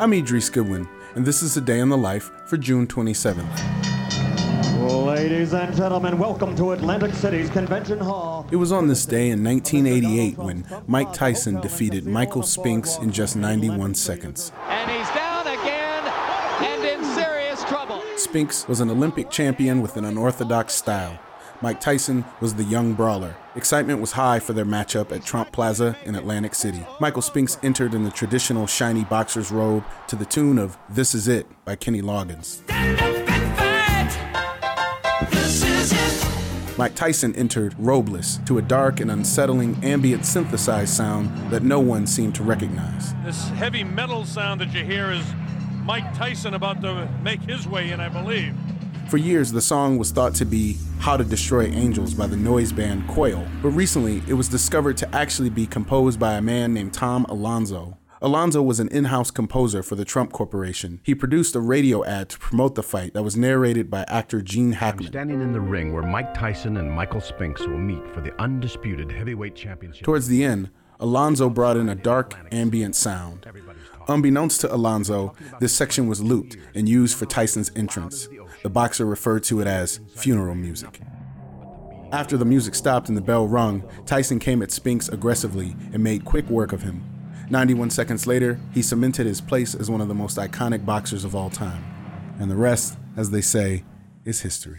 I'm Idris Goodwin, and this is a day in the life for June 27th. Ladies and gentlemen, welcome to Atlantic City's Convention Hall. It was on this day in 1988 when Mike Tyson defeated Michael Spinks in just 91 seconds. And he's down again and in serious trouble. Spinks was an Olympic champion with an unorthodox style. Mike Tyson was the young brawler. Excitement was high for their matchup at Trump Plaza in Atlantic City. Michael Spinks entered in the traditional shiny boxer's robe to the tune of This Is It by Kenny Loggins. Mike Tyson entered robeless to a dark and unsettling ambient synthesized sound that no one seemed to recognize. This heavy metal sound that you hear is Mike Tyson about to make his way in, I believe. For years, the song was thought to be How to Destroy Angels by the noise band Coil, but recently it was discovered to actually be composed by a man named Tom Alonzo. Alonzo was an in house composer for the Trump Corporation. He produced a radio ad to promote the fight that was narrated by actor Gene Hackman. Standing in the ring where Mike Tyson and Michael Spinks will meet for the undisputed heavyweight championship. Towards the end, Alonzo brought in a dark, ambient sound. Unbeknownst to Alonzo, this section was looped and used for Tyson's entrance. The boxer referred to it as funeral music. After the music stopped and the bell rung, Tyson came at Spinks aggressively and made quick work of him. 91 seconds later, he cemented his place as one of the most iconic boxers of all time. And the rest, as they say, is history.